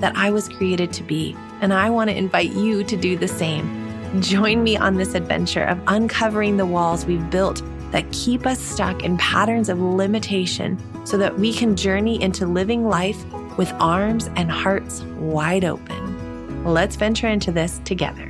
that I was created to be. And I want to invite you to do the same. Join me on this adventure of uncovering the walls we've built that keep us stuck in patterns of limitation so that we can journey into living life with arms and hearts wide open. Let's venture into this together.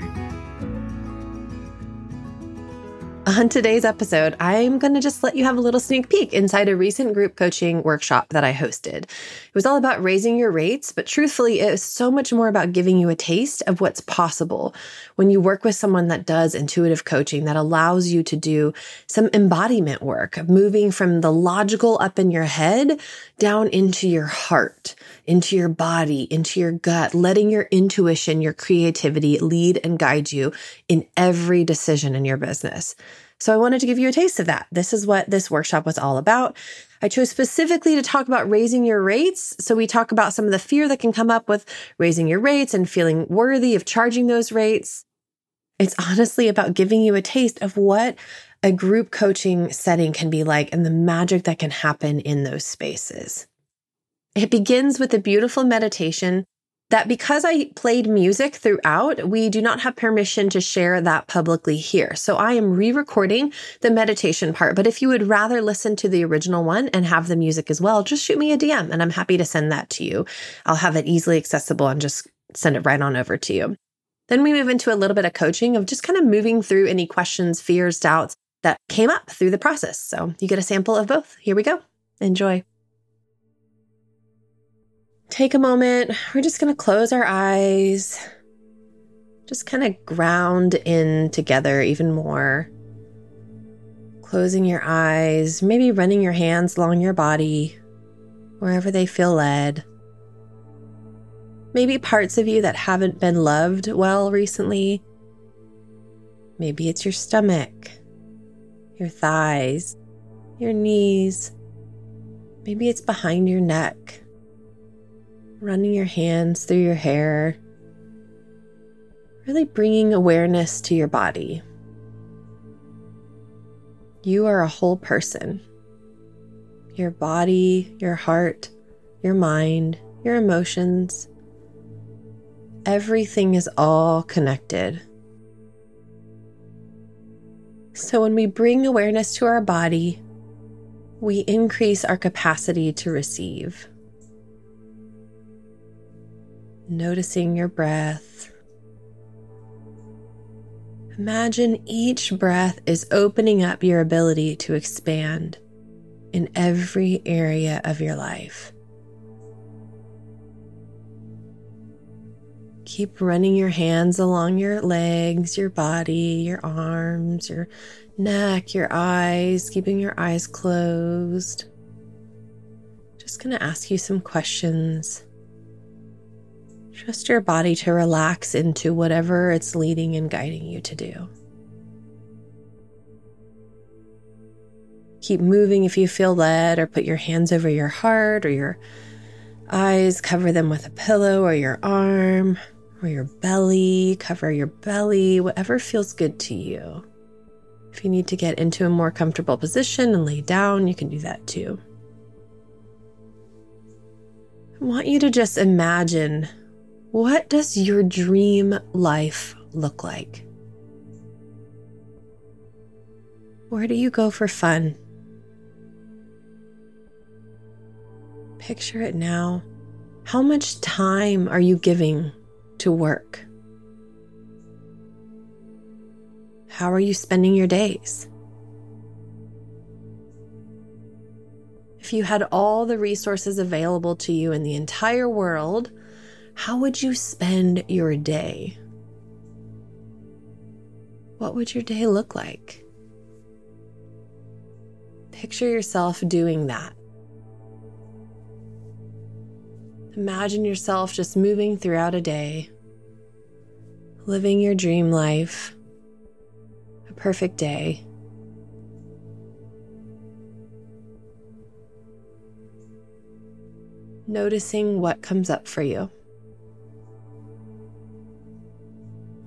On today's episode, I'm going to just let you have a little sneak peek inside a recent group coaching workshop that I hosted. It was all about raising your rates, but truthfully, it is so much more about giving you a taste of what's possible when you work with someone that does intuitive coaching that allows you to do some embodiment work, moving from the logical up in your head down into your heart, into your body, into your gut, letting your intuition, your creativity lead and guide you in every decision in your business. So I wanted to give you a taste of that. This is what this workshop was all about. I chose specifically to talk about raising your rates. So we talk about some of the fear that can come up with raising your rates and feeling worthy of charging those rates. It's honestly about giving you a taste of what a group coaching setting can be like and the magic that can happen in those spaces. It begins with a beautiful meditation that because I played music throughout, we do not have permission to share that publicly here. So I am re recording the meditation part. But if you would rather listen to the original one and have the music as well, just shoot me a DM and I'm happy to send that to you. I'll have it easily accessible and just send it right on over to you. Then we move into a little bit of coaching of just kind of moving through any questions, fears, doubts that came up through the process. So you get a sample of both. Here we go. Enjoy take a moment. We're just going to close our eyes, just kind of ground in together even more. Closing your eyes, maybe running your hands along your body, wherever they feel led. Maybe parts of you that haven't been loved well recently. Maybe it's your stomach, your thighs, your knees. Maybe it's behind your neck running your hands through your hair, really bringing awareness to your body. You are a whole person. Your body, your heart, your mind, your emotions, everything is all connected. So, when we bring awareness to our body, we increase our capacity to receive noticing your breath. Imagine each breath is opening up your ability to expand in every area of your life. Keep running your hands along your legs, your body, your arms, your neck, your eyes, keeping your eyes closed. Just going to ask you some questions. Trust your body to relax into whatever it's leading and guiding you to do. Keep moving if you feel led, or put your hands over your heart or your eyes, cover them with a pillow or your arm or your belly. Cover your belly, whatever feels good to you. If you need to get into a more comfortable position and lay down, you can do that too. I want you to just imagine what does your dream life look like? Where do you go for fun? Picture it now. How much time are you giving to work? How are you spending your days? If you had all the resources available to you in the entire world, how would you spend your day? What would your day look like? Picture yourself doing that. Imagine yourself just moving throughout a day, living your dream life, a perfect day. noticing what comes up for you.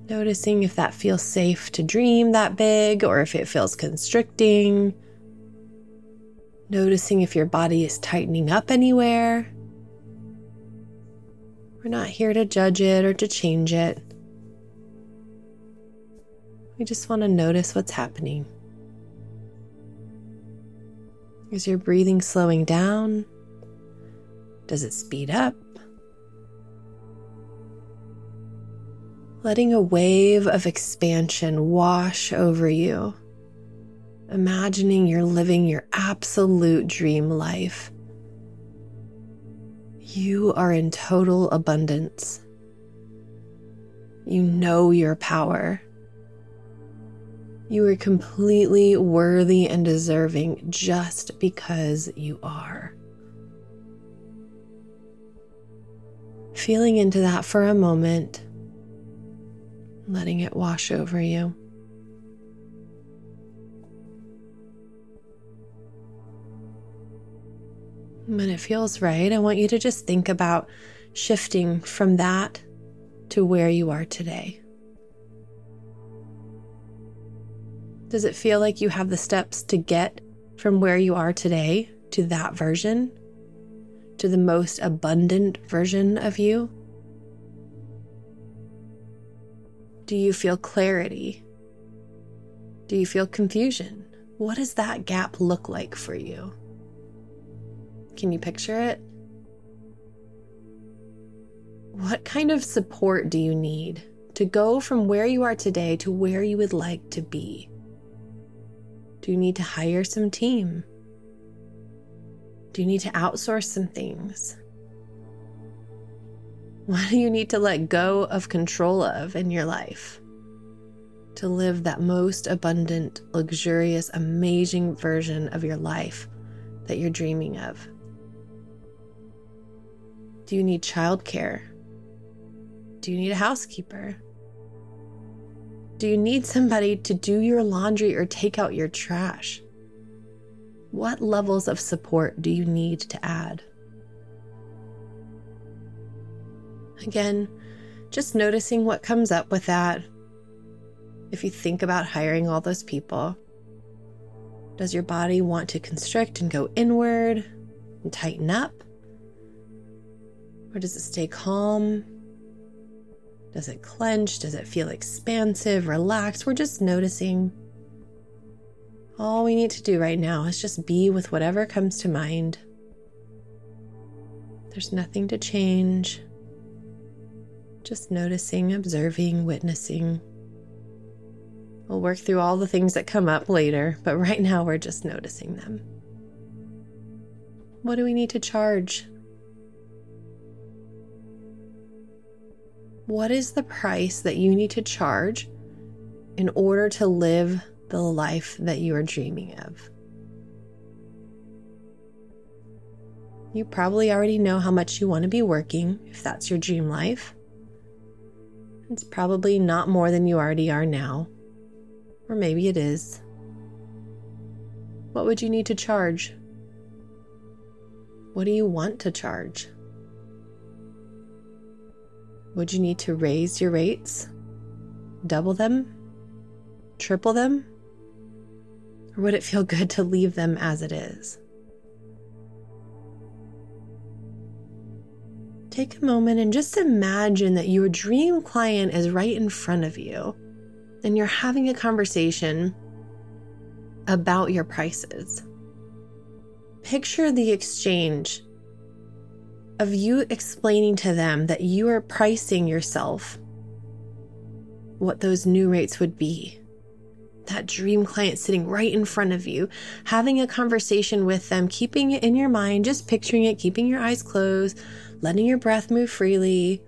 Noticing if that feels safe to dream that big or if it feels constricting. Noticing if your body is tightening up anywhere. We're not here to judge it or to change it. We just want to notice what's happening. Is your breathing slowing down? Does it speed up? Letting a wave of expansion wash over you. Imagining you're living your absolute dream life. You are in total abundance. You know your power. You are completely worthy and deserving just because you are. feeling into that for a moment, letting it wash over you. When it feels right, I want you to just think about shifting from that to where you are today. Does it feel like you have the steps to get from where you are today to that version? to the most abundant version of you? Do you feel clarity? Do you feel confusion? What does that gap look like for you? Can you picture it? What kind of support do you need to go from where you are today to where you would like to be? Do you need to hire some team? Do you need to outsource some things? What do you need to let go of control of in your life to live that most abundant, luxurious, amazing version of your life that you're dreaming of? Do you need childcare? Do you need a housekeeper? Do you need somebody to do your laundry or take out your trash? What levels of support do you need to add? Again, just noticing what comes up with that. If you think about hiring all those people, does your body want to constrict and go inward and tighten up? Or does it stay calm? Does it clench? Does it feel expansive, relaxed? We're just noticing all we need to do right now is just be with whatever comes to mind. There's nothing to change. Just noticing, observing, witnessing. We'll work through all the things that come up later, but right now we're just noticing them. What do we need to charge? What is the price that you need to charge in order to live the life that you are dreaming of. You probably already know how much you want to be working if that's your dream life. It's probably not more than you already are now, or maybe it is. What would you need to charge? What do you want to charge? Would you need to raise your rates? Double them? Triple them? Or would it feel good to leave them as it is? Take a moment and just imagine that your dream client is right in front of you and you're having a conversation about your prices. Picture the exchange of you explaining to them that you are pricing yourself what those new rates would be that dream client sitting right in front of you, having a conversation with them, keeping it in your mind, just picturing it, keeping your eyes closed, letting your breath move freely.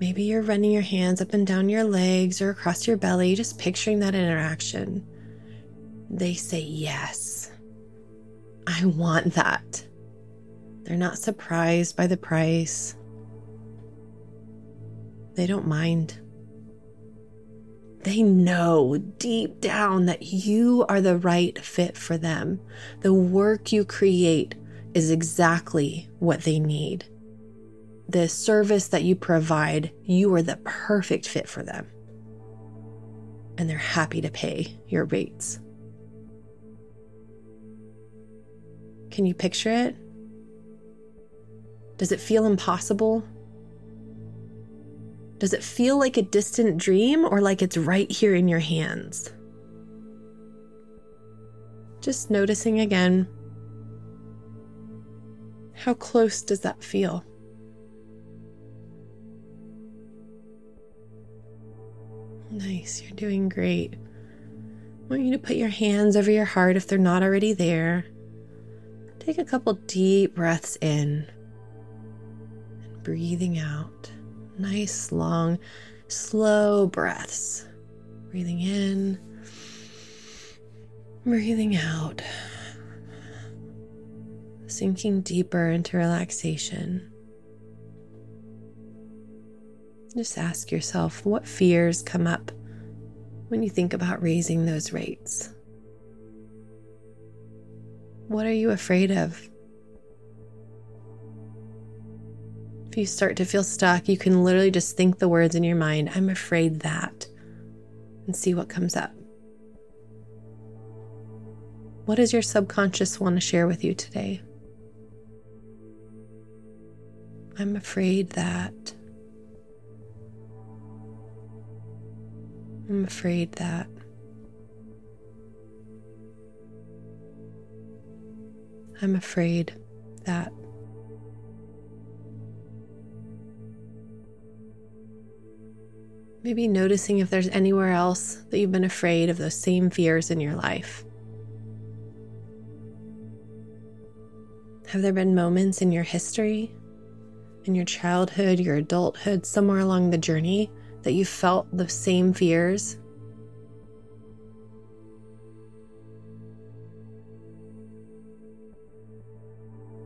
Maybe you're running your hands up and down your legs or across your belly, just picturing that interaction. They say, Yes, I want that. They're not surprised by the price. They don't mind. They know deep down that you are the right fit for them. The work you create is exactly what they need. The service that you provide, you are the perfect fit for them. And they're happy to pay your rates. Can you picture it? Does it feel impossible? Does it feel like a distant dream or like it's right here in your hands? Just noticing again how close does that feel? Nice, you're doing great. I want you to put your hands over your heart if they're not already there. Take a couple deep breaths in and breathing out nice, long, slow breaths. Breathing in, breathing out, sinking deeper into relaxation. Just ask yourself what fears come up when you think about raising those rates. What are you afraid of? If you start to feel stuck, you can literally just think the words in your mind, I'm afraid that, and see what comes up. What does your subconscious want to share with you today? I'm afraid that. I'm afraid that. I'm afraid that. Maybe noticing if there's anywhere else that you've been afraid of those same fears in your life. Have there been moments in your history, in your childhood, your adulthood, somewhere along the journey that you felt the same fears?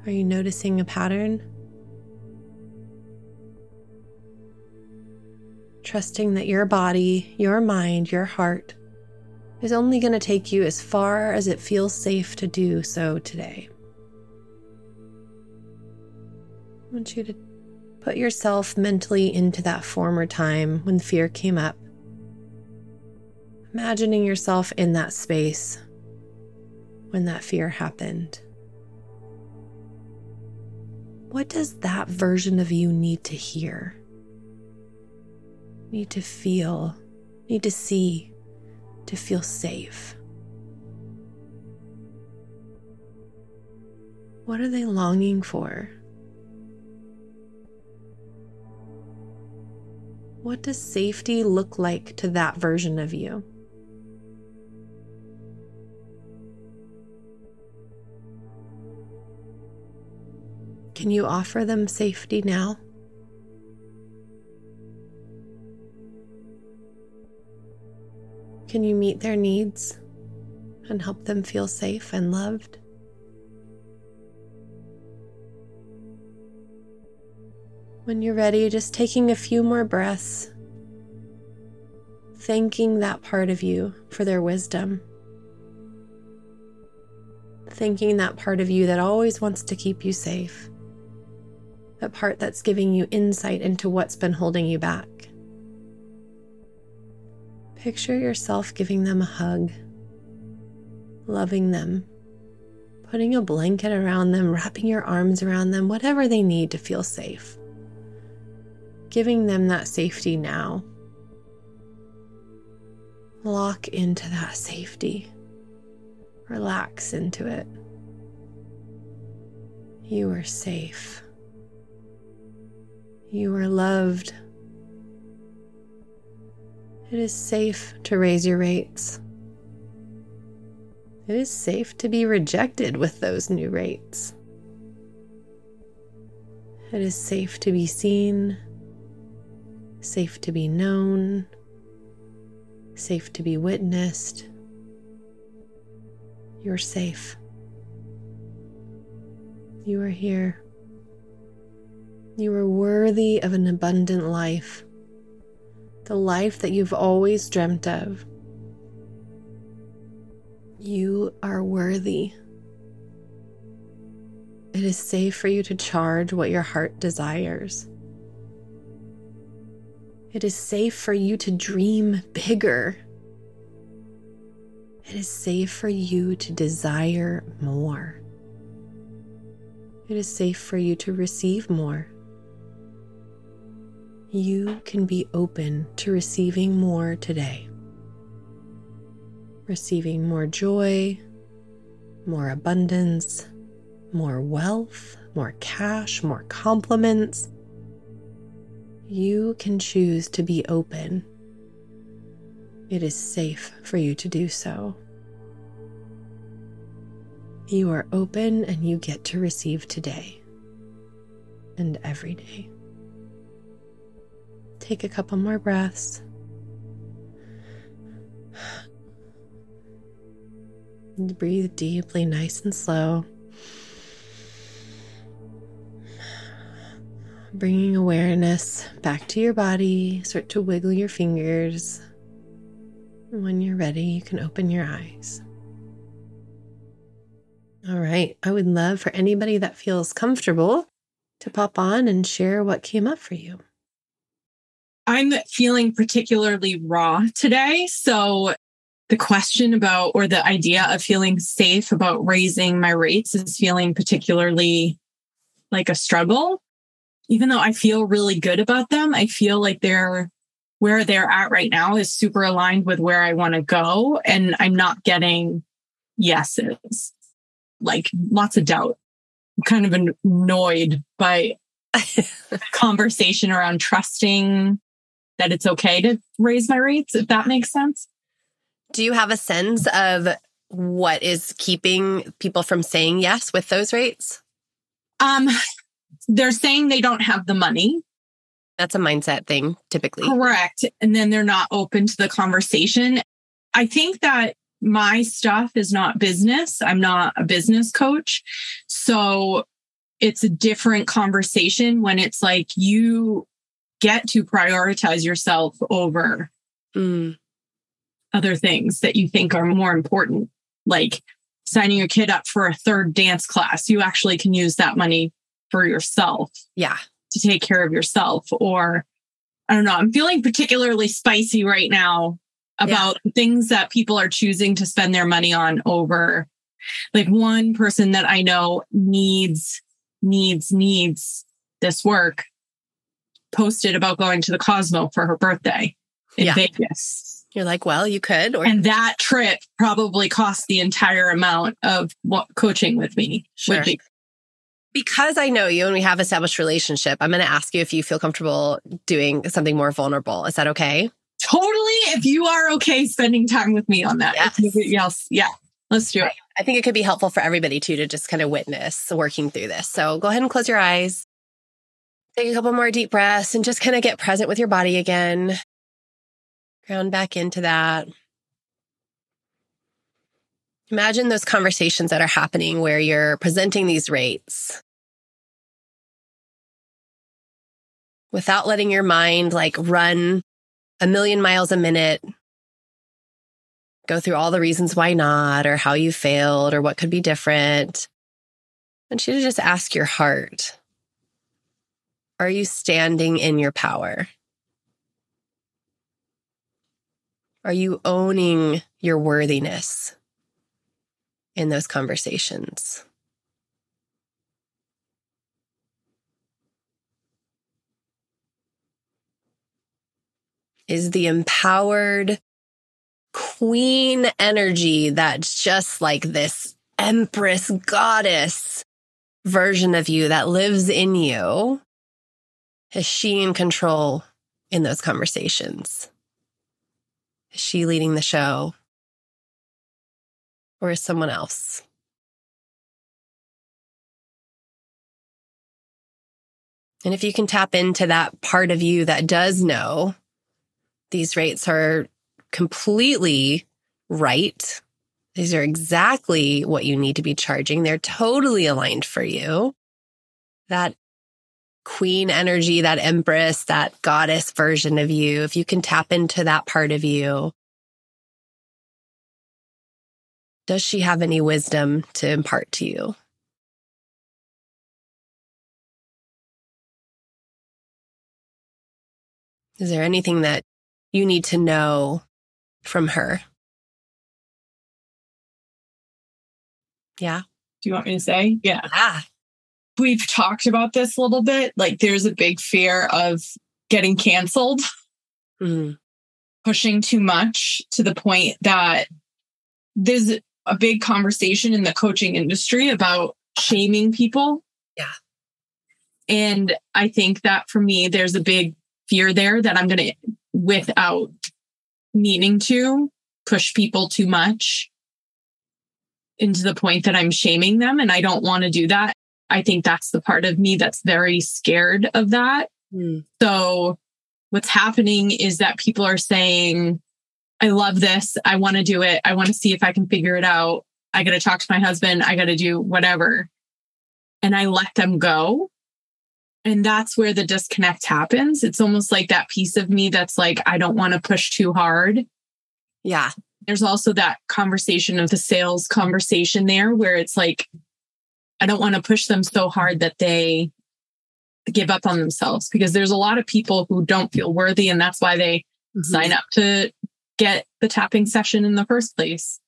Are you noticing a pattern? trusting that your body, your mind, your heart is only going to take you as far as it feels safe to do so today. I want you to put yourself mentally into that former time when fear came up. Imagining yourself in that space when that fear happened. What does that version of you need to hear? need to feel, need to see, to feel safe. What are they longing for? What does safety look like to that version of you? Can you offer them safety now? Can you meet their needs and help them feel safe and loved? When you're ready, just taking a few more breaths, thanking that part of you for their wisdom, thanking that part of you that always wants to keep you safe, that part that's giving you insight into what's been holding you back. Picture yourself giving them a hug, loving them, putting a blanket around them, wrapping your arms around them, whatever they need to feel safe. Giving them that safety now. Lock into that safety. Relax into it. You are safe. You are loved It is safe to raise your rates. It is safe to be rejected with those new rates. It is safe to be seen, safe to be known, safe to be witnessed. You're safe. You are here. You are worthy of an abundant life, the life that you've always dreamt of. You are worthy. It is safe for you to charge what your heart desires. It is safe for you to dream bigger. It is safe for you to desire more. It is safe for you to receive more. You can be open to receiving more today. Receiving more joy, more abundance, more wealth, more cash, more compliments. You can choose to be open. It is safe for you to do so. You are open and you get to receive today and every day. Take a couple more breaths. Breathe deeply, nice and slow. Bringing awareness back to your body, start to wiggle your fingers. When you're ready, you can open your eyes. All right. I would love for anybody that feels comfortable to pop on and share what came up for you. I'm feeling particularly raw today. So the question about or the idea of feeling safe about raising my rates is feeling particularly like a struggle. Even though I feel really good about them, I feel like they're where they're at right now is super aligned with where I want to go. And I'm not getting yeses like lots of doubt. I'm kind of annoyed by conversation around trusting that it's okay to raise my rates, if that makes sense. Do you have a sense of what is keeping people from saying yes with those rates? Um, they're saying they don't have the money. That's a mindset thing, typically. Correct. And then they're not open to the conversation. I think that my stuff is not business. I'm not a business coach. So it's a different conversation when it's like you get to prioritize yourself over mm. other things that you think are more important, like signing your kid up for a third dance class. You actually can use that money for yourself. Yeah. To take care of yourself. Or I don't know, I'm feeling particularly spicy right now about yeah. things that people are choosing to spend their money on over like one person that I know needs, needs, needs this work posted about going to the Cosmo for her birthday in yeah. Vegas. You're like, well, you could. Or- and that trip probably cost the entire amount of what coaching with me sure. would be. Because I know you and we have established relationship, I'm going to ask you if you feel comfortable doing something more vulnerable. Is that okay? Totally. If you are okay spending time with me on that. Yes. yes. Yeah. Let's do it. I think it could be helpful for everybody too to just kind of witness working through this. So go ahead and close your eyes. Take a couple more deep breaths and just kind of get present with your body again. Ground back into that. Imagine those conversations that are happening where you're presenting these rates without letting your mind like run a million miles a minute, go through all the reasons why not, or how you failed, or what could be different. I want you to just ask your heart Are you standing in your power? Are you owning your worthiness in those conversations? is the empowered queen energy that's just like this empress goddess version of you that lives in you. Is she in control in those conversations? Is she leading the show? Or someone else? And if you can tap into that part of you that does know these rates are completely right, these are exactly what you need to be charging, they're totally aligned for you. That queen energy, that empress, that goddess version of you, if you can tap into that part of you, does she have any wisdom to impart to you? Is there anything that you need to know from her? Yeah. Do you want me to say? Yeah. Yeah. We've talked about this a little bit. Like, there's a big fear of getting canceled, Mm. pushing too much to the point that there's a big conversation in the coaching industry about shaming people. Yeah. And I think that for me, there's a big fear there that I'm going to, without meaning to, push people too much into the point that I'm shaming them. And I don't want to do that. I think that's the part of me that's very scared of that. Mm. So what's happening is that people are saying, I love this. I want to do it. I want to see if I can figure it out. I got to talk to my husband. I got to do whatever. And I let them go. And that's where the disconnect happens. It's almost like that piece of me that's like, I don't want to push too hard. Yeah. There's also that conversation of the sales conversation there where it's like, I don't want to push them so hard that they give up on themselves because there's a lot of people who don't feel worthy and that's why they Mhm. sign up to get the tapping session in the first place.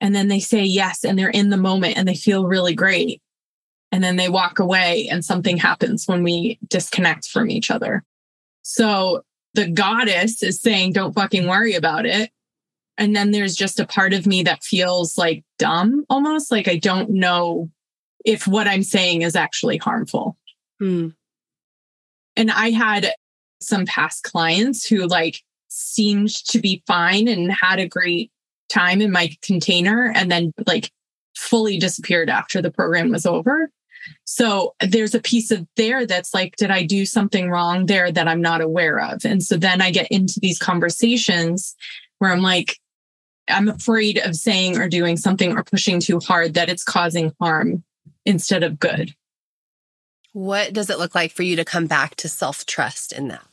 And then they say yes and they're in the moment and they feel really great. And then they walk away and something happens when we disconnect from each other. So the goddess is saying, don't fucking worry about it. And then there's just a part of me that feels like dumb almost like I don't know if what I'm saying is actually harmful. Mm. And I had some past clients who like seemed to be fine and had a great time in my container and then like fully disappeared after the program was over. So there's a piece of there that's like, did I do something wrong there that I'm not aware of? And so then I get into these conversations where I'm like, I'm afraid of saying or doing something or pushing too hard that it's causing harm instead of good. What does it look like for you to come back to self trust in that?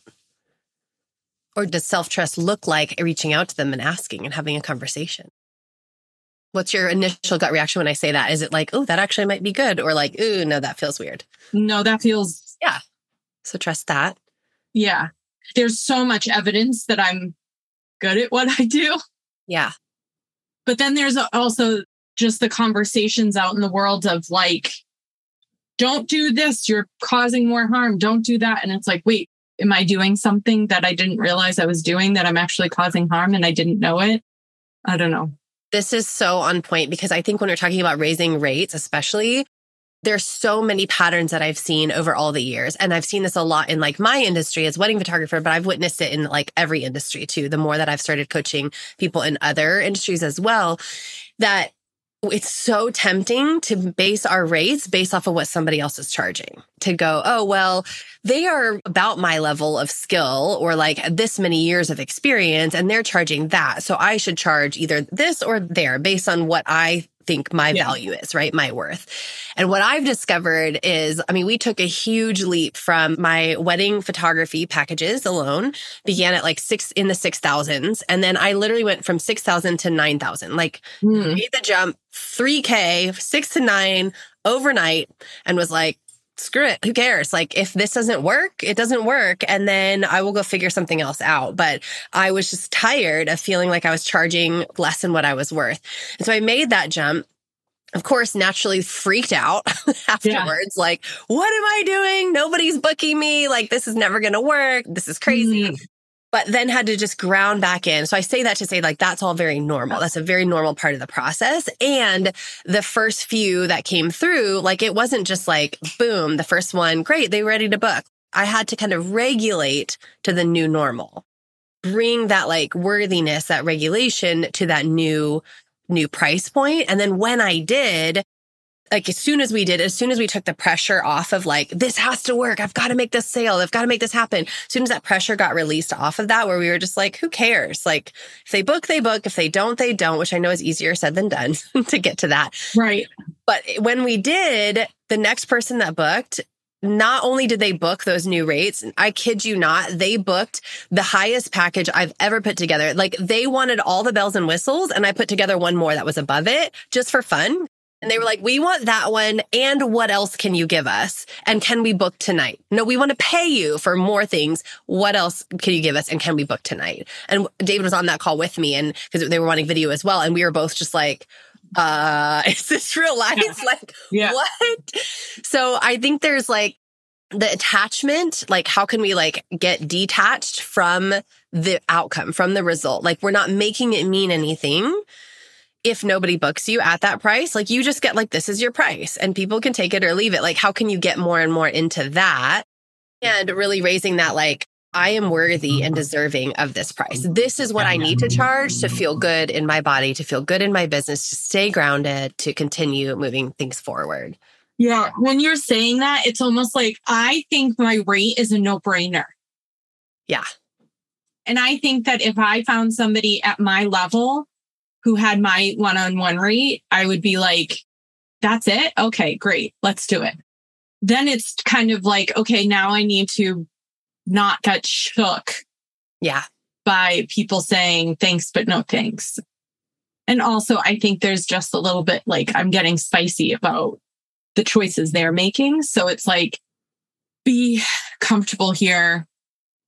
Or does self trust look like reaching out to them and asking and having a conversation? What's your initial gut reaction when I say that? Is it like, oh, that actually might be good? Or like, ooh, no, that feels weird? No, that feels Yeah. So trust that. Yeah. There's so much evidence that I'm good at what I do. Yeah. But then there's also just the conversations out in the world of like, don't do this. You're causing more harm. Don't do that. And it's like, wait, am I doing something that I didn't realize I was doing that I'm actually causing harm and I didn't know it? I don't know. This is so on point because I think when we're talking about raising rates, especially, there's so many patterns that I've seen over all the years. And I've seen this a lot in like my industry as wedding photographer, but I've witnessed it in like every industry too. The more that I've started coaching people in other industries as well, that it's so tempting to base our rates based off of what somebody else is charging. To go, oh, well, they are about my level of skill or like this many years of experience and they're charging that. So I should charge either this or there based on what I think my Yeah. value is, right? My worth. And what I've discovered is, I mean, we took a huge leap from my wedding photography packages alone began at like six in the six thousands. And then I literally went from 6,000 to 9,000, like Hmm. made the jump 3K, six to nine overnight and was like, screw it. Who cares? Like, if this doesn't work, it doesn't work. And then I will go figure something else out. But I was just tired of feeling like I was charging less than what I was worth. And so I made that jump. Of course, naturally freaked out afterwards. Like, what am I doing? Nobody's booking me. Like, this is never going to work. This is crazy Mhm. But then had to just ground back in. So I say that to say like that's all very normal. That's a very normal part of the process. And the first few that came through, like it wasn't just like boom, the first one, great, they ready to book. I had to kind of regulate to the new normal. bring that like worthiness, that regulation to that new, new price point. And then when I did, like as soon as we did, as soon as we took the pressure off of like, this has to work. I've got to make this sale. I've got to make this happen. As soon as that pressure got released off of that, where we were just like, who cares? Like if they book, they book. If they don't, they don't, which I know is easier said than done to get to that. Right. But when we did, the next person that booked, not only did they book those new rates, I kid you not, they booked the highest package I've ever put together. Like they wanted all the bells and whistles and I put together one more that was above it just for fun. And they were like, we want that one. And what else can you give us? And can we book tonight? No, we want to pay you for more things. What else can you give us? And can we book tonight? And David was on that call with me and because they were wanting video as well. And we were both just like, uh, is this real life? Yeah. Like, yeah. what? So I think there's like the attachment, like, how can we like get detached from the outcome, from the result? Like, we're not making it mean anything if nobody books you at that price, like you just get like, this is your price and people can take it or leave it. Like, how can you get more and more into that? And really raising that, like, I am worthy and deserving of this price. This is what I need to charge to feel good in my body, to feel good in my business, to stay grounded, to continue moving things forward. Yeah. When you're saying that, it's almost like I think my rate is a no brainer. Yeah. And I think that if I found somebody at my level who had my one on one rate, I would be like, that's it. Okay, great. Let's do it. Then it's kind of like, okay, now I need to not get shook. Yeah. By people saying thanks, but no thanks. And also, I think there's just a little bit like I'm getting spicy about the choices they're making. So it's like, be comfortable here.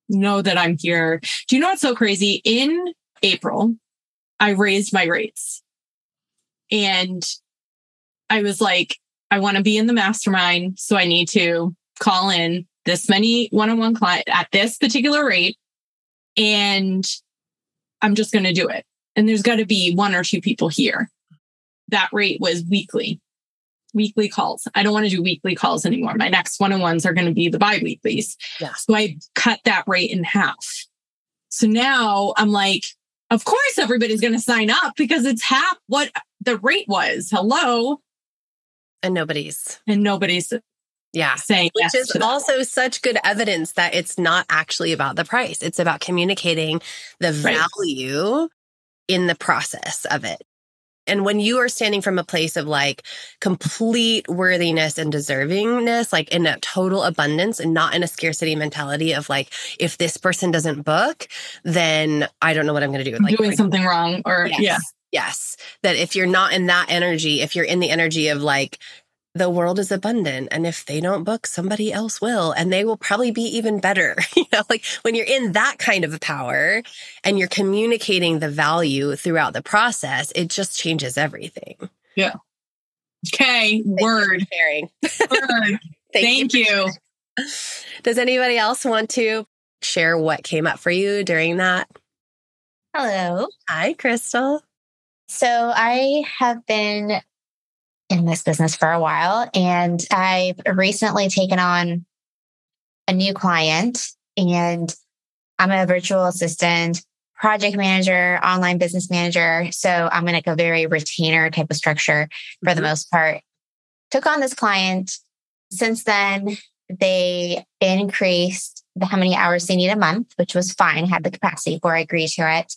Know that I'm here. Do you know what's so crazy? In April, I raised my rates. And I was like, I want to be in the mastermind. So I need to call in this many one on one client at this particular rate. And I'm just going to do it. And there's got to be one or two people here. That rate was weekly, weekly calls. I don't want to do weekly calls anymore. My next one on ones are going to be the bi weeklies. Yeah. So I cut that rate in half. So now I'm like, of course everybody's going to sign up because it's half what the rate was. Hello. And nobody's. And nobody's yeah. Saying Which yes is also such good evidence that it's not actually about the price. It's about communicating the value in the process of it. And when you are standing from a place of like complete worthiness and deservingness, like in a total abundance and not in a scarcity mentality of like, if this person doesn't book, then I don't know what I'm going to do. Like doing something wrong or yes, yeah. Yes. That if you're not in that energy, if you're in the energy of like, the world is abundant and if they don't book somebody else will and they will probably be even better you know like when you're in that kind of power and you're communicating the value throughout the process it just changes everything. Yeah. Okay Thank word. sharing. Word. Thank, Thank you, you. does anybody else want to share what came up for you during that? Hello. Hi crystal. So I have been in this business for a while. And I've recently taken on a new client, and I'm a virtual assistant, project manager, online business manager. So I'm in like a very retainer type of structure for mm-hmm. the most part. Took on this client. Since then, they increased the how many hours they need a month, which was fine, had the capacity for, I agree to it.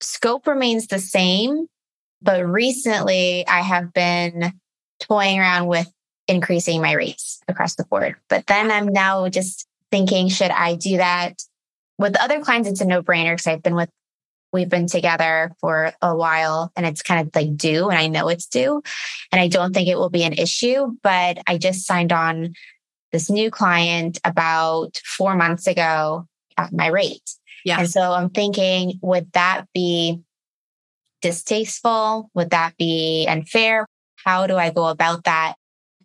Scope remains the same, but recently, I have been toying around with increasing my rates across the board. But then I'm now just thinking, should I do that? With other clients, it's a no brainer because I've been with, we've been together for a while and it's kind of like due and I know it's due. And I don't think it will be an issue. But I just signed on this new client about four months ago at my rate. Yeah. And so I'm thinking, would that be distasteful? Would that be unfair? How do I go about that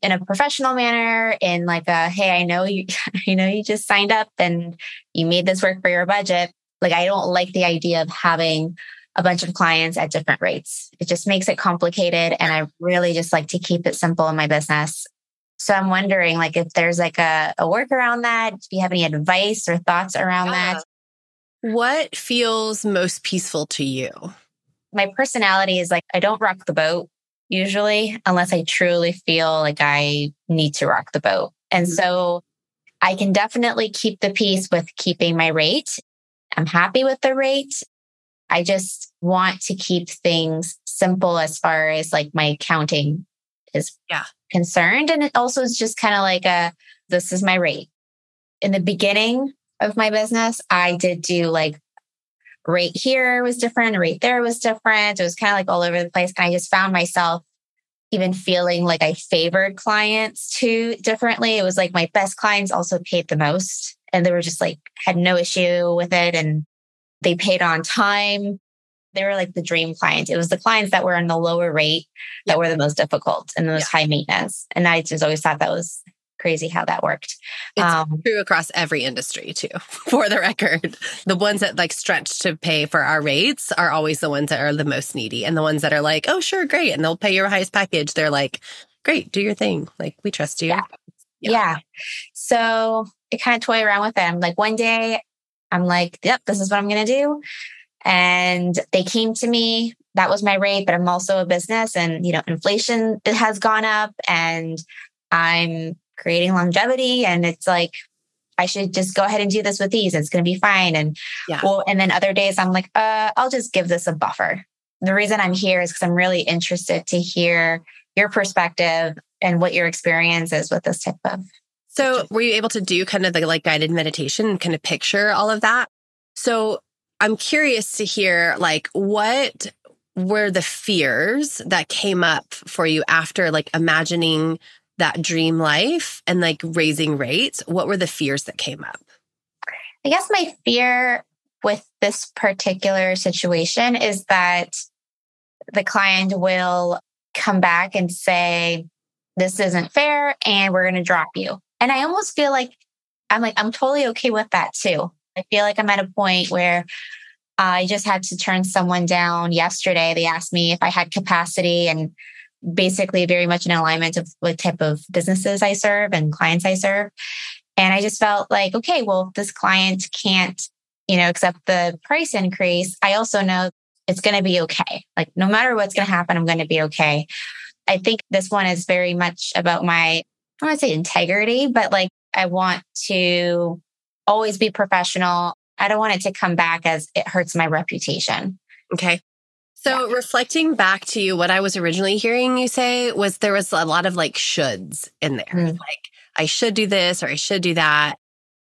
in a professional manner? In like a, hey, I know you, you know, you just signed up and you made this work for your budget. Like, I don't like the idea of having a bunch of clients at different rates. It just makes it complicated. And I really just like to keep it simple in my business. So I'm wondering like if there's like a, a work around that, if you have any advice or thoughts around yeah. that. What feels most peaceful to you? My personality is like, I don't rock the boat usually, unless I truly feel like I need to rock the boat. And mm-hmm. so I can definitely keep the peace with keeping my rate. I'm happy with the rate. I just want to keep things simple as far as like my accounting is yeah. concerned. And it also is just kind of like a, this is my rate. In the beginning of my business, I did do like rate here was different, rate there was different. It was kind of like all over the place. And I just found myself even feeling like I favored clients too differently. It was like my best clients also paid the most and they were just like had no issue with it and they paid on time. They were like the dream clients. It was the clients that were on the lower rate that were the most difficult and the most yeah. high maintenance. And I just always thought that was crazy how that worked. It's um, true across every industry too, for the record. The ones that like stretch to pay for our rates are always the ones that are the most needy. And the ones that are like, oh, sure, great. And they'll pay your highest package. They're like, great, do your thing. Like, we trust you. Yeah. Yeah. yeah. So it kind of toy around with them. Like one day I'm like, yep, this is what I'm going to do. And they came to me. That was my rate, but I'm also a business and, you know, inflation has gone up and I'm creating longevity and it's like I should just go ahead and do this with these. It's going to be fine. And yeah. well, and then other days I'm like, uh, I'll just give this a buffer. The reason I'm here is because I'm really interested to hear your perspective and what your experience is with this type of. So, were you able to do kind of the like guided meditation and kind of picture all of that? So, I'm curious to hear like what were the fears that came up for you after like imagining that dream life and like raising rates, what were the fears that came up? I guess my fear with this particular situation is that the client will come back and say, This isn't fair, and we're going to drop you. And I almost feel like I'm like, I'm totally okay with that too. I feel like I'm at a point where I just had to turn someone down yesterday. They asked me if I had capacity and basically very much in alignment of what type of businesses I serve and clients I serve. And I just felt like, okay, well, this client can't, you know, accept the price increase. I also know it's going to be okay. Like no matter what's going to happen, I'm going to be okay. I think this one is very much about my, I want to say integrity, but like I want to always be professional. I don't want it to come back as it hurts my reputation. Okay. So yeah. reflecting back to you, what I was originally hearing you say was there was a lot of like shoulds in there. Mm. Like I should do this or I should do that.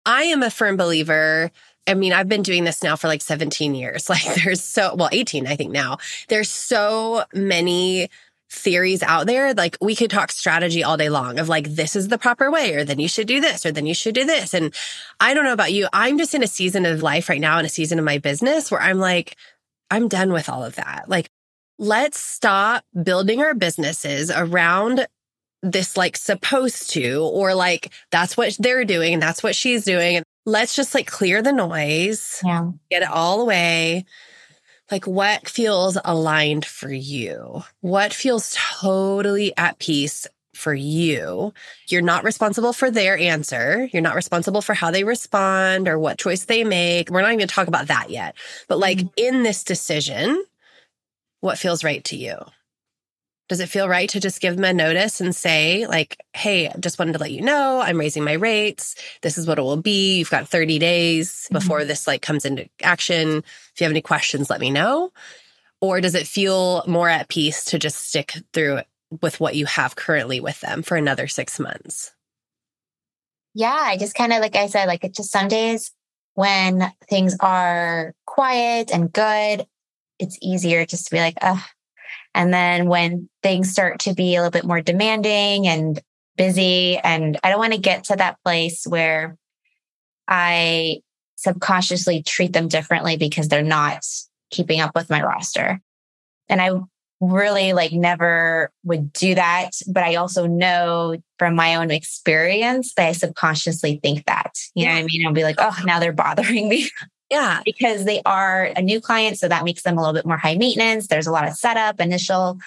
I am a firm believer. I mean, I've been doing this now for like 17 years. Like there's so, well, 18, I think now. There's so many theories out there. Like we could talk strategy all day long of like, this is the proper way, or then you should do this, or then you should do this. And I don't know about you. I'm just in a season of life right now in a season of my business where I'm like, I'm done with all of that. Like, let's stop building our businesses around this, like, supposed to, or like, that's what they're doing and that's what she's doing. And let's just like clear the noise, yeah. get it all away. Like, what feels aligned for you? What feels totally at peace for you. You're not responsible for their answer. You're not responsible for how they respond or what choice they make. We're not even going to talk about that yet. But like mm-hmm. in this decision, what feels right to you? Does it feel right to just give them a notice and say, like, hey, just wanted to let you know I'm raising my rates. This is what it will be. You've got 30 days before mm-hmm. this like comes into action. If you have any questions, let me know. Or does it feel more at peace to just stick through with what you have currently with them for another six months? Yeah, I just kind of, like I said, like it just some days when things are quiet and good, it's easier just to be like, ugh. And then when things start to be a little bit more demanding and busy, and I don't want to get to that place where I subconsciously treat them differently because they're not keeping up with my roster. And I really like never would do that. But I also know from my own experience that I subconsciously think that. You know what I mean? I'll be like, oh, now they're bothering me. Yeah. because they are a new client. So that makes them a little bit more high maintenance. There's a lot of setup, initial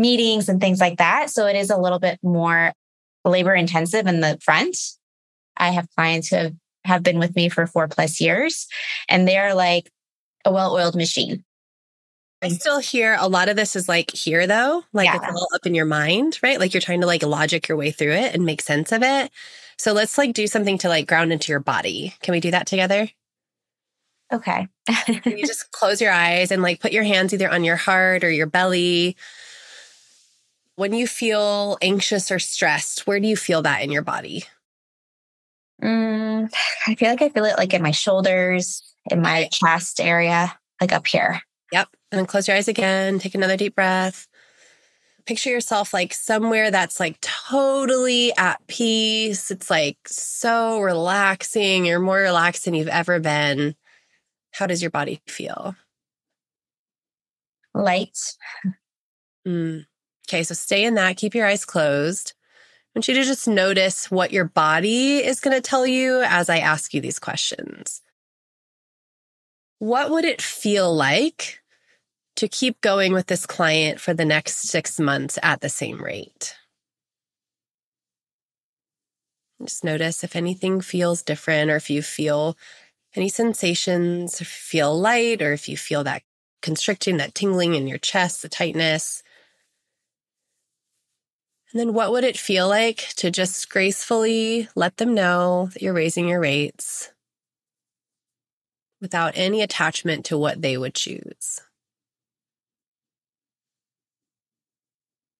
meetings, and things like that. So it is a little bit more labor intensive in the front. I have clients who have have been with me for four plus years, and they're like a well oiled machine. I still hear a lot of this is like here though, like Yeah. it's all up in your mind, right? Like you're trying to like logic your way through it and make sense of it. So let's like do something to like ground into your body. Can we do that together? Okay. Can you just close your eyes and like put your hands either on your heart or your belly? When you feel anxious or stressed, where do you feel that in your body? Mm, I feel like I feel it like in my shoulders, in my chest area, like up here. Yep. And then close your eyes again. Take another deep breath. Picture yourself like somewhere that's like totally at peace. It's like so relaxing. You're more relaxed than you've ever been. How does your body feel? Light. Mm. Okay, so stay in that. Keep your eyes closed. I want you to just notice what your body is going to tell you as I ask you these questions. What would it feel like to keep going with this client for the next six months at the same rate? Just notice if anything feels different or if you feel any sensations, feel light or if you feel that constricting, that tingling in your chest, the tightness. And then what would it feel like to just gracefully let them know that you're raising your rates without any attachment to what they would choose?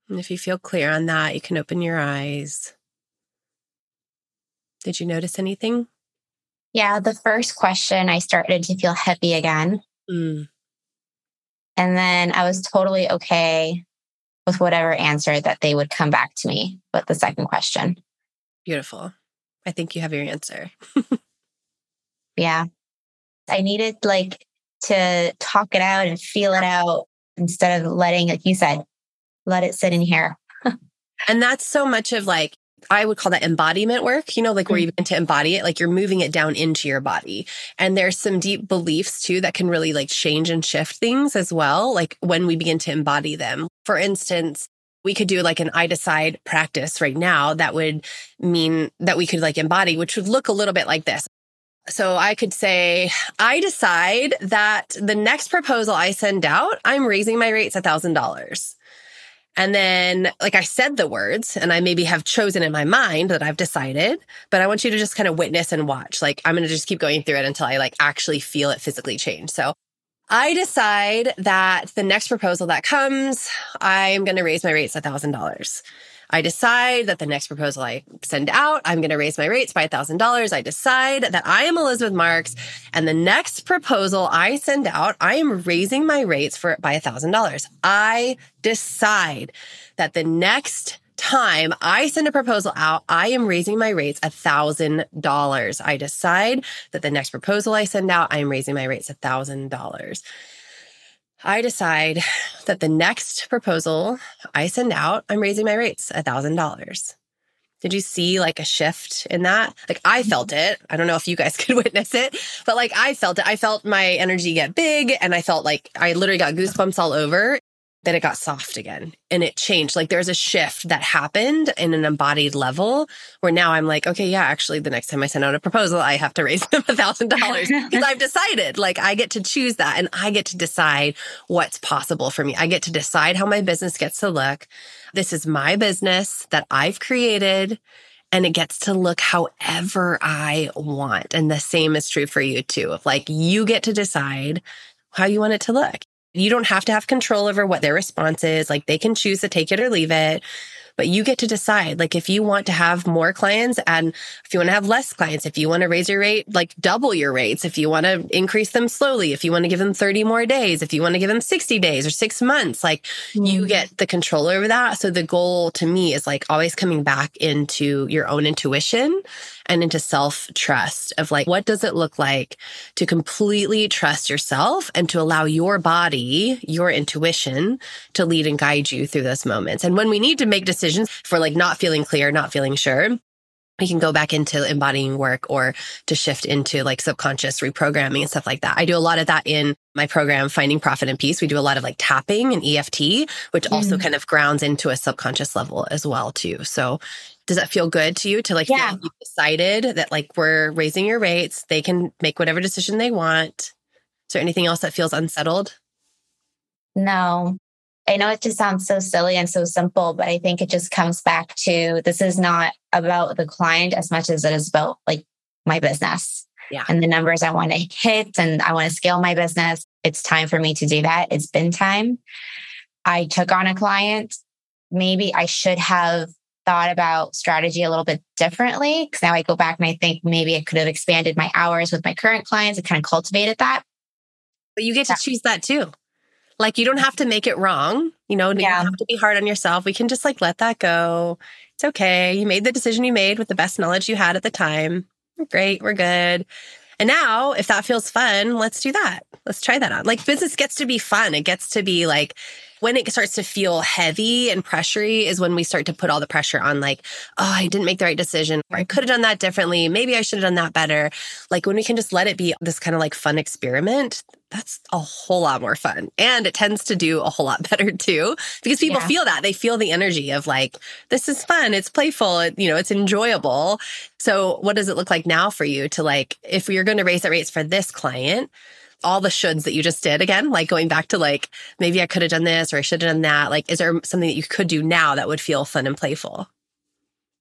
And if you feel clear on that, you can open your eyes. Did you notice anything? Yeah. The first question, I started to feel heavy again. Mm, And then I was totally okay with whatever answer that they would come back to me with the second question. beautiful. I think you have your answer. Yeah. I needed like to talk it out and feel it out instead of letting, like you said, let it sit in here. And that's so much of like, I would call that embodiment work, you know, like where mm. you begin to embody it, like you're moving it down into your body. And there's some deep beliefs too that can really like change and shift things as well, like when we begin to embody them. For instance, we could do like an I decide practice right now that would mean that we could like embody, which would look a little bit like this. So I could say, I decide that the next proposal I send out, I'm raising my rates a thousand dollars. And then, like I said the words, and I maybe have chosen in my mind that I've decided, but I want you to just kind of witness and watch. Like, I'm going to just keep going through it until I like actually feel it physically change. So I decide that the next proposal that comes, I'm going to raise my rates a thousand dollars. I decide that the next proposal I send out, I'm going to raise my rates by $1,000. I decide that I am Elizabeth Marks and the next proposal I send out, I am raising my rates for by $1,000. I decide that the next time I send a proposal out, I am raising my rates $1,000. I decide that the next proposal I send out, I am raising my rates $1,000. I decide that the next proposal I send out, I'm raising my rates $1,000. Did you see like a shift in that? Like I mm-hmm. felt it. I don't know if you guys could witness it, but like I felt it. I felt my energy get big and I felt like I literally got goosebumps all over. Then it got soft again and it changed. Like there's a shift that happened in an embodied level where now I'm like, okay, yeah, actually the next time I send out a proposal, I have to raise them a thousand dollars because I've decided like I get to choose that and I get to decide what's possible for me. I get to decide how my business gets to look. This is my business that I've created and it gets to look however I want. And the same is true for you too. Of like you get to decide how you want it to look. You don't have to have control over what their response is. Like they can choose to take it or leave it, but you get to decide. Like if you want to have more clients and if you want to have less clients, if you want to raise your rate, like double your rates, if you want to increase them slowly, if you want to give them 30 more days, if you want to give them 60 days or six months, like you mm-hmm. get the control over that. So the goal to me is like always coming back into your own intuition and into self trust of like, what does it look like to completely trust yourself and to allow your body, your intuition to lead and guide you through those moments. And when we need to make decisions for like not feeling clear, not feeling sure, we can go back into embodying work or to shift into like subconscious reprogramming and stuff like that. I do a lot of that in my program, Finding Profit and Peace. We do a lot of like tapping and EFT, which also Mm. kind of grounds into a subconscious level as well, too. So Does that feel good to you to like Yeah. feel like decided that like we're raising your rates? They can make whatever decision they want. Is there anything else that feels unsettled? No. I know it just sounds so silly and so simple, but I think it just comes back to this is not about the client as much as it is about like my business. Yeah. And the numbers I want to hit and I want to scale my business. It's time for me to do that. It's been time. I took on a client. Maybe I should have thought about strategy a little bit differently because now I go back and I think maybe I could have expanded my hours with my current clients and kind of cultivated that. But you get to choose that too. Like you don't have to make it wrong. You know, you don't have to be hard on yourself. We can just like let that go. It's okay. You made the decision you made with the best knowledge you had at the time. Great. We're good. And now, if that feels fun, let's do that. Let's try that on. Like business gets to be fun. It gets to be like when it starts to feel heavy and pressury is when we start to put all the pressure on like, oh, I didn't make the right decision. Or I mm-hmm. could have done that differently. Maybe I should have done that better. Like when we can just let it be this kind of like fun experiment, that's a whole lot more fun. And it tends to do a whole lot better too, because people Yeah. feel that. They feel the energy of like, this is fun. It's playful. It, you know, it's enjoyable. So what does it look like now for you to like, if you're going to raise the rates for this client, all the shoulds that you just did again, like going back to like, maybe I could have done this or I should have done that. Like, is there something that you could do now that would feel fun and playful?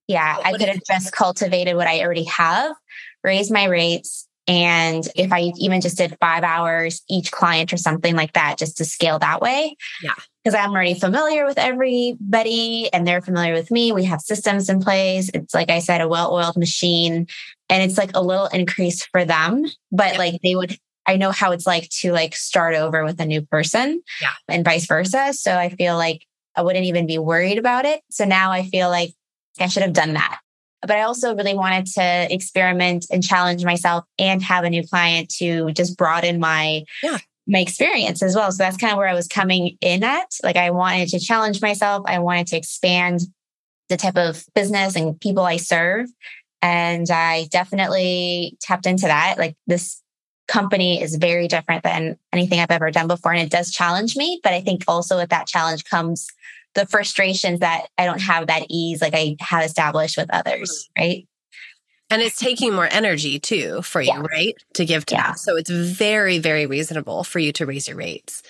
Yeah, What- I could have just cultivated what I already have, raised my rates. And if I even just did five hours each client or something like that, just to scale that way. Yeah. Because I'm already familiar with everybody and they're familiar with me. We have systems in place. It's like I said, a well oiled machine. And it's like a little increase for them, but Yep. like they would, I know how it's like to like start over with a new person Yeah. and vice versa. So I feel like I wouldn't even be worried about it. So now I feel like I should have done that. But I also really wanted to experiment and challenge myself and have a new client to just broaden my Yeah. my experience as well. So that's kind of where I was coming in at. Like I wanted to challenge myself. I wanted to expand the type of business and people I serve. And I definitely tapped into that. Like this company is very different than anything I've ever done before. And it does challenge me. But I think also with that challenge comes the frustrations that I don't have that ease like I have established with others. Mm. Right. And it's taking more energy too for you, Yeah. right? To give to Yeah. that. So it's very, very reasonable for you to raise your rates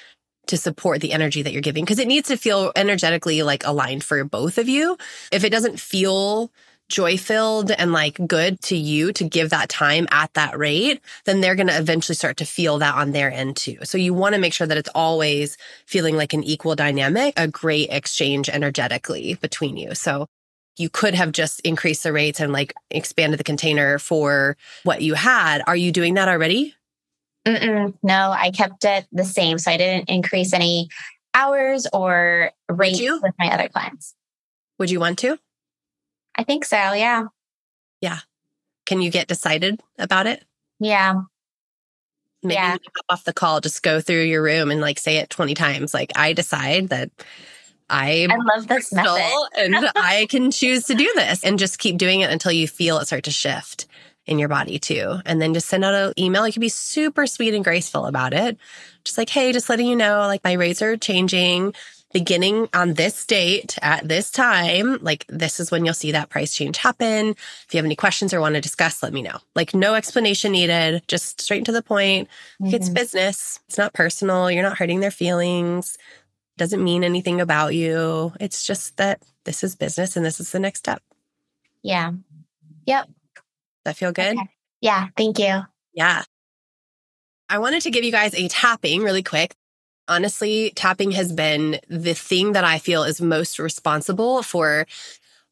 to support the energy that you're giving because it needs to feel energetically like aligned for both of you. If it doesn't feel joy filled and like good to you to give that time at that rate, then they're going to eventually start to feel that on their end too. So you want to make sure that it's always feeling like an equal dynamic, a great exchange energetically between you. So you could have just increased the rates and like expanded the container for what you had. Are you doing that already? Mm-mm, no, I kept it the same. So I didn't increase any hours or rates with my other clients. Would you want to? I think so. Yeah. Yeah. Can you get decided about it? Yeah. Maybe Yeah. when you hop off the call, just go through your room and like say it 20 times. Like, I decide that I'm I love this method. and I can choose to do this and just keep doing it until you feel it start to shift in your body too. And then just send out an email. You can be super sweet and graceful about it. Just like, hey, just letting you know, like my rates are changing beginning on this date at this time. Like this is when you'll see that price change happen. If you have any questions or want to discuss, let me know. Like no explanation needed, just straight to the point. Like, It's mm-hmm. business. It's not personal. You're not hurting their feelings. Doesn't mean anything about you. It's just that this is business and this is the next step. Yeah. Yep. Does that feel good? Okay. Yeah. Thank you. Yeah. I wanted to give you guys a tapping really quick. Honestly, tapping has been the thing that I feel is most responsible for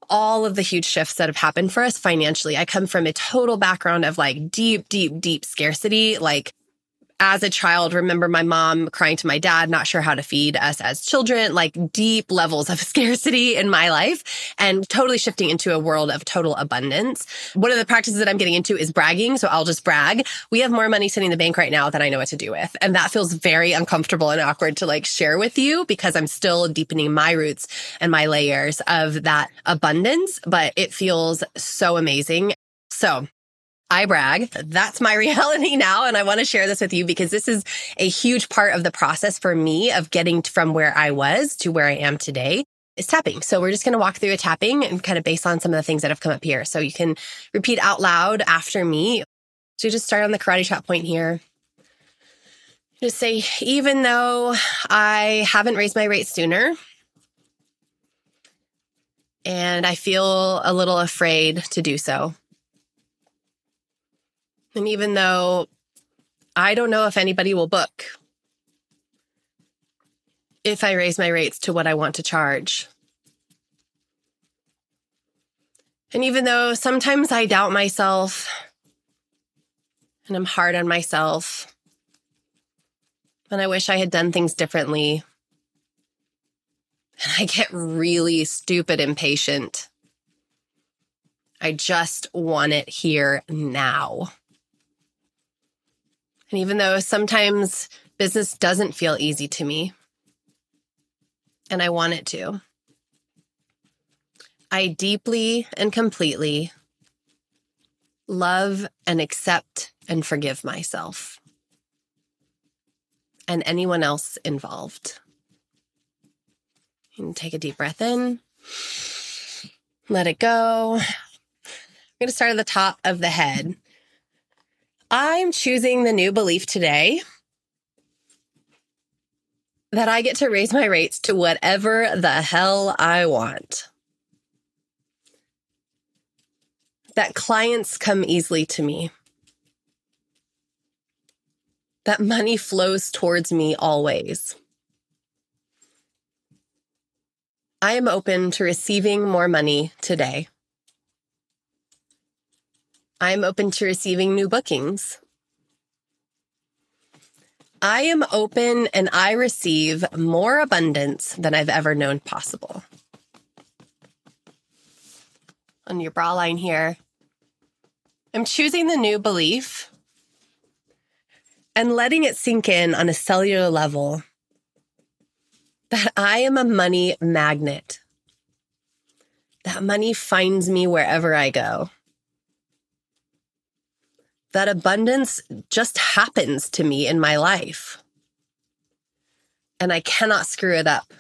all of the huge shifts that have happened for us financially. I come from a total background of like deep, deep, deep scarcity. Like as a child, remember my mom crying to my dad, not sure how to feed us as children, like deep levels of scarcity in my life and totally shifting into a world of total abundance. One of the practices that I'm getting into is bragging. So I'll just brag. We have more money sitting in the bank right now than I know what to do with. And that feels very uncomfortable and awkward to like share with you because I'm still deepening my roots and my layers of that abundance, but it feels so amazing. So I brag. That's my reality now. And I want to share this with you because this is a huge part of the process for me of getting from where I was to where I am today. is tapping. So we're just going to walk through a tapping and kind of based on some of the things that have come up here. So you can repeat out loud after me. So just start on the karate chop point here. Just say, even though I haven't raised my rate sooner, and I feel a little afraid to do so. And even though I don't know if anybody will book if I raise my rates to what I want to charge. And even though sometimes I doubt myself and I'm hard on myself, and I wish I had done things differently, and I get really stupid impatient. I just want it here now. And even though sometimes business doesn't feel easy to me, and I want it to, I deeply and completely love and accept and forgive myself and anyone else involved. And take a deep breath in, let it go. I'm going to start at the top of the head. I'm choosing the new belief today that I get to raise my rates to whatever the hell I want. That clients come easily to me. That money flows towards me always. I am open to receiving more money today. I am open to receiving new bookings. I am open and I receive more abundance than I've ever known possible. On your bra line here, I'm choosing the new belief and letting it sink in on a cellular level that I am a money magnet. That money finds me wherever I go. That abundance just happens to me in my life. And I cannot screw it up.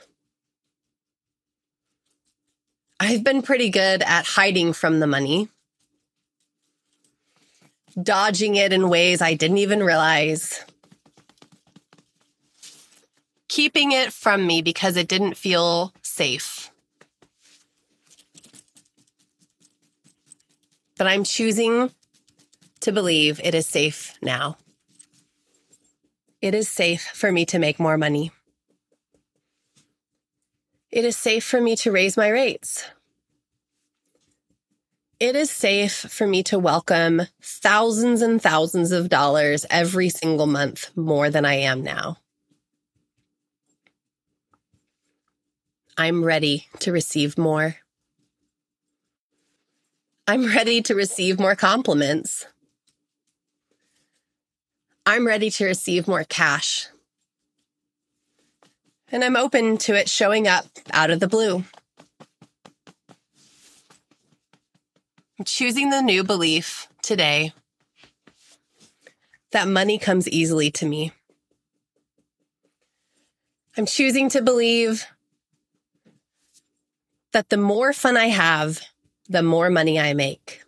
I've been pretty good at hiding from the money, dodging it in ways I didn't even realize, keeping it from me because it didn't feel safe. But I'm choosing to believe it is safe now. It is safe for me to make more money. It is safe for me to raise my rates. It is safe for me to welcome thousands and thousands of dollars every single month more than I am now. I'm ready to receive more. I'm ready to receive more compliments. I'm ready to receive more cash. And I'm open to it showing up out of the blue. I'm choosing the new belief today that money comes easily to me. I'm choosing to believe that the more fun I have, the more money I make.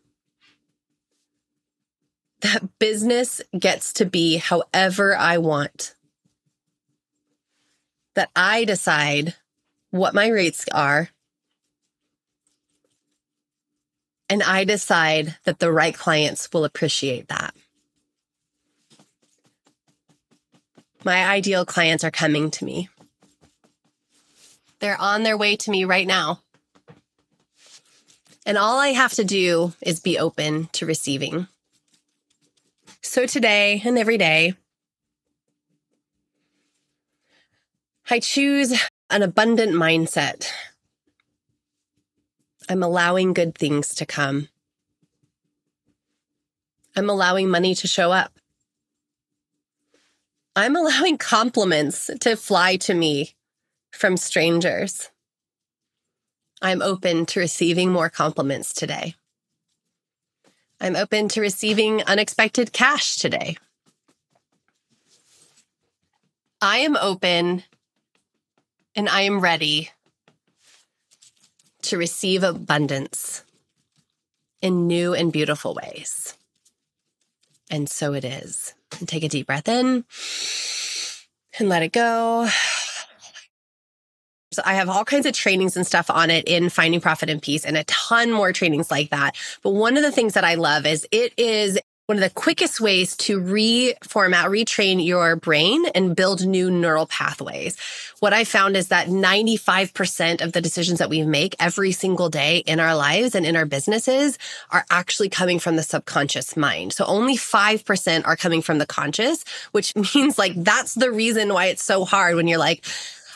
That business gets to be however I want. That I decide what my rates are. And I decide that the right clients will appreciate that. My ideal clients are coming to me. They're on their way to me right now. And all I have to do is be open to receiving. So today and every day, I choose an abundant mindset. I'm allowing good things to come. I'm allowing money to show up. I'm allowing compliments to fly to me from strangers. I'm open to receiving more compliments today. I'm open to receiving unexpected cash today. I am open and I am ready to receive abundance in new and beautiful ways. And so it is. And take a deep breath in and let it go. So I have all kinds of trainings and stuff on it in Finding Profit and Peace and a ton more trainings like that. But one of the things that I love is it is one of the quickest ways to reformat, retrain your brain and build new neural pathways. What I found is that 95% of the decisions that we make every single day in our lives and in our businesses are actually coming from the subconscious mind. So only 5% are coming from the conscious, which means like that's the reason why it's so hard when you're like,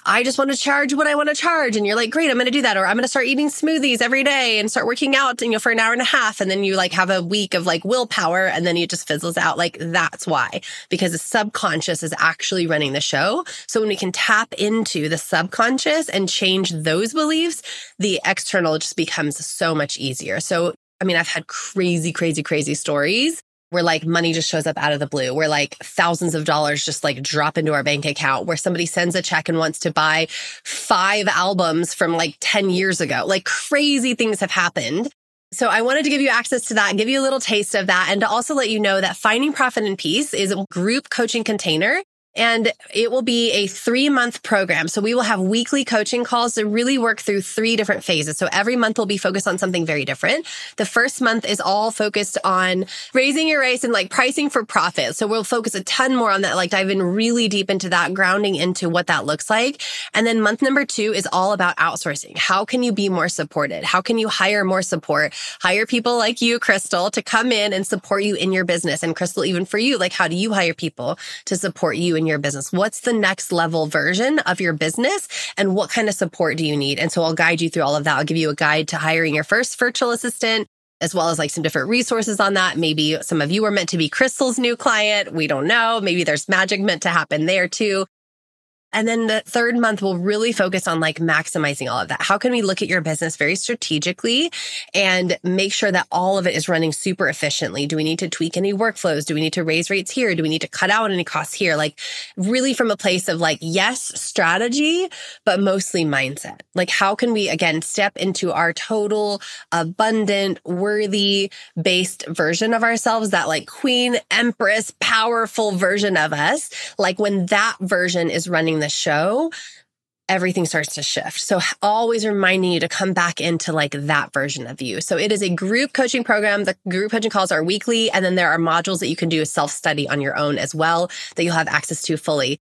I just want to charge what I want to charge. And you're like, great, I'm going to do that. Or I'm going to start eating smoothies every day and start working out, and you know, for an hour and a half. And then you like have a week of like willpower and then it just fizzles out. Like that's why, because the subconscious is actually running the show. So when we can tap into the subconscious and change those beliefs, the external just becomes so much easier. So I mean, I've had crazy, crazy, crazy stories where like money just shows up out of the blue, where like thousands of dollars just like drop into our bank account, where somebody sends a check and wants to buy five albums from like 10 years ago. Like crazy things have happened. So I wanted to give you access to that, give you a little taste of that, and to also let you know that Finding Profit and Peace is a group coaching container and it will be a three month program. So we will have weekly coaching calls to really work through three different phases. So every month will be focused on something very different. The first month is all focused on raising your race and like pricing for profit. So we'll focus a ton more on that, like dive in really deep into that, grounding into what that looks like. And then month number two is all about outsourcing. How can you be more supported? How can you hire more support? Hire people like you, Crystal, to come in and support you in your business. And Crystal, even for you, like how do you hire people to support you in your business? What's the next level version of your business? And what kind of support do you need? And so I'll guide you through all of that. I'll give you a guide to hiring your first virtual assistant as well as like some different resources on that. Maybe some of you are meant to be Crystal's new client. We don't know. Maybe there's magic meant to happen there too. And then the third month will really focus on like maximizing all of that. How can we look at your business very strategically and make sure that all of it is running super efficiently? Do we need to tweak any workflows? Do we need to raise rates here? Do we need to cut out any costs here? Like really from a place of like, yes, strategy, but mostly mindset. Like how can we again step into our total abundant, worthy based version of ourselves, that like queen, empress, powerful version of us? Like when that version is running the show, everything starts to shift. So always reminding you to come back into like that version of you. So it is a group coaching program. The group coaching calls are weekly. And then there are modules that you can do a self study on your own as well that you'll have access to fully.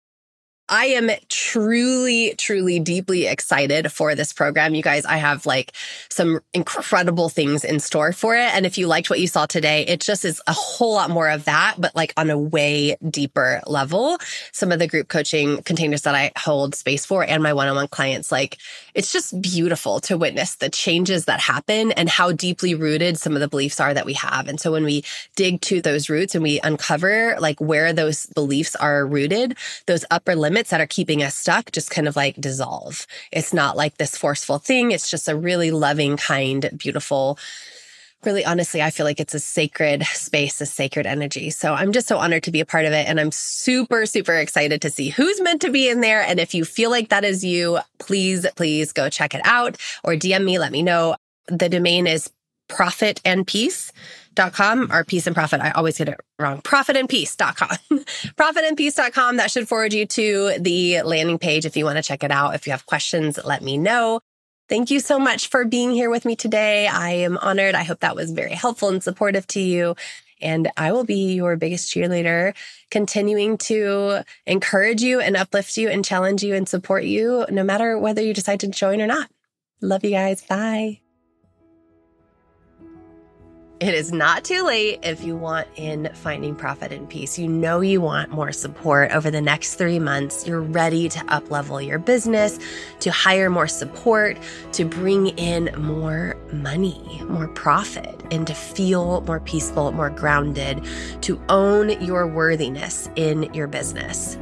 I am truly, truly deeply excited for this program. You guys, I have like some incredible things in store for it. And if you liked what you saw today, it just is a whole lot more of that, but like on a way deeper level. Some of the group coaching containers that I hold space for and my one on one clients, like it's just beautiful to witness the changes that happen and how deeply rooted some of the beliefs are that we have. And so when we dig to those roots and we uncover like where those beliefs are rooted, those upper limits limits that are keeping us stuck just kind of like dissolve. It's not like this forceful thing. It's just a really loving, kind, beautiful, really honestly, I feel like it's a sacred space, a sacred energy. So I'm just so honored to be a part of it. And I'm super, super excited to see who's meant to be in there. And if you feel like that is you, please, please go check it out or DM me, let me know. The domain is profit and peace com or peace and profit. I always get it wrong. Profitandpeace.com. Profitandpeace.com. That should forward you to the landing page if you want to check it out. If you have questions, let me know. Thank you so much for being here with me today. I am honored. I hope that was very helpful and supportive to you. And I will be your biggest cheerleader, continuing to encourage you and uplift you and challenge you and support you, no matter whether you decide to join or not. Love you guys. Bye. It is not too late if you want in finding profit and peace. You know you want more support over the next three months. You're ready to uplevel your business, to hire more support, to bring in more money, more profit, and to feel more peaceful, more grounded, to own your worthiness in your business.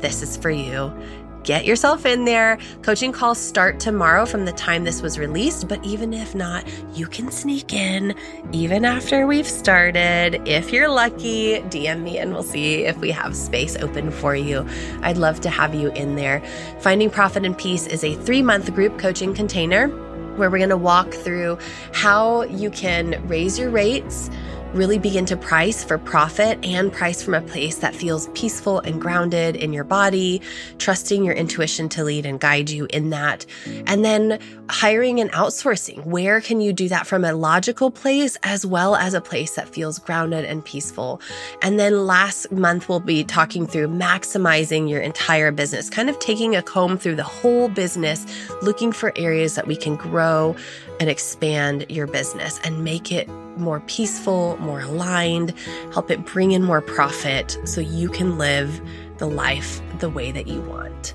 This is for you. Get yourself in there. Coaching calls start tomorrow from the time this was released, but even if not, you can sneak in even after we've started. If you're lucky, DM me and we'll see if we have space open for you. I'd love to have you in there. Finding Profit and Peace is a three month group coaching container where we're going to walk through how you can raise your rates really begin to price for profit and price from a place that feels peaceful and grounded in your body, trusting your intuition to lead and guide you in that. And then hiring and outsourcing. Where can you do that from a logical place as well as a place that feels grounded and peaceful? And then last month, we'll be talking through maximizing your entire business, kind of taking a comb through the whole business, looking for areas that we can grow and expand your business and make it more peaceful, more aligned, help it bring in more profit so you can live the life the way that you want.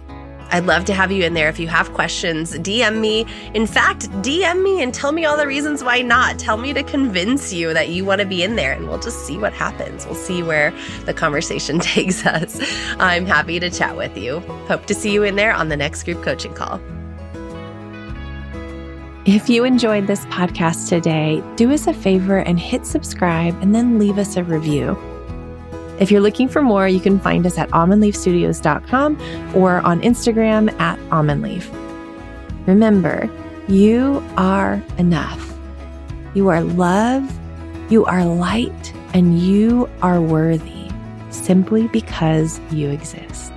I'd love to have you in there. If you have questions, DM me. In fact, DM me and tell me all the reasons why not. Tell me to convince you that you want to be in there, and we'll just see what happens. We'll see where the conversation takes us. I'm happy to chat with you. Hope to see you in there on the next group coaching call. If you enjoyed this podcast today, do us a favor and hit subscribe and then leave us a review. If you're looking for more, you can find us at almondleafstudios.com or on Instagram at almondleaf. Remember, you are enough. You are love, you are light, and you are worthy simply because you exist.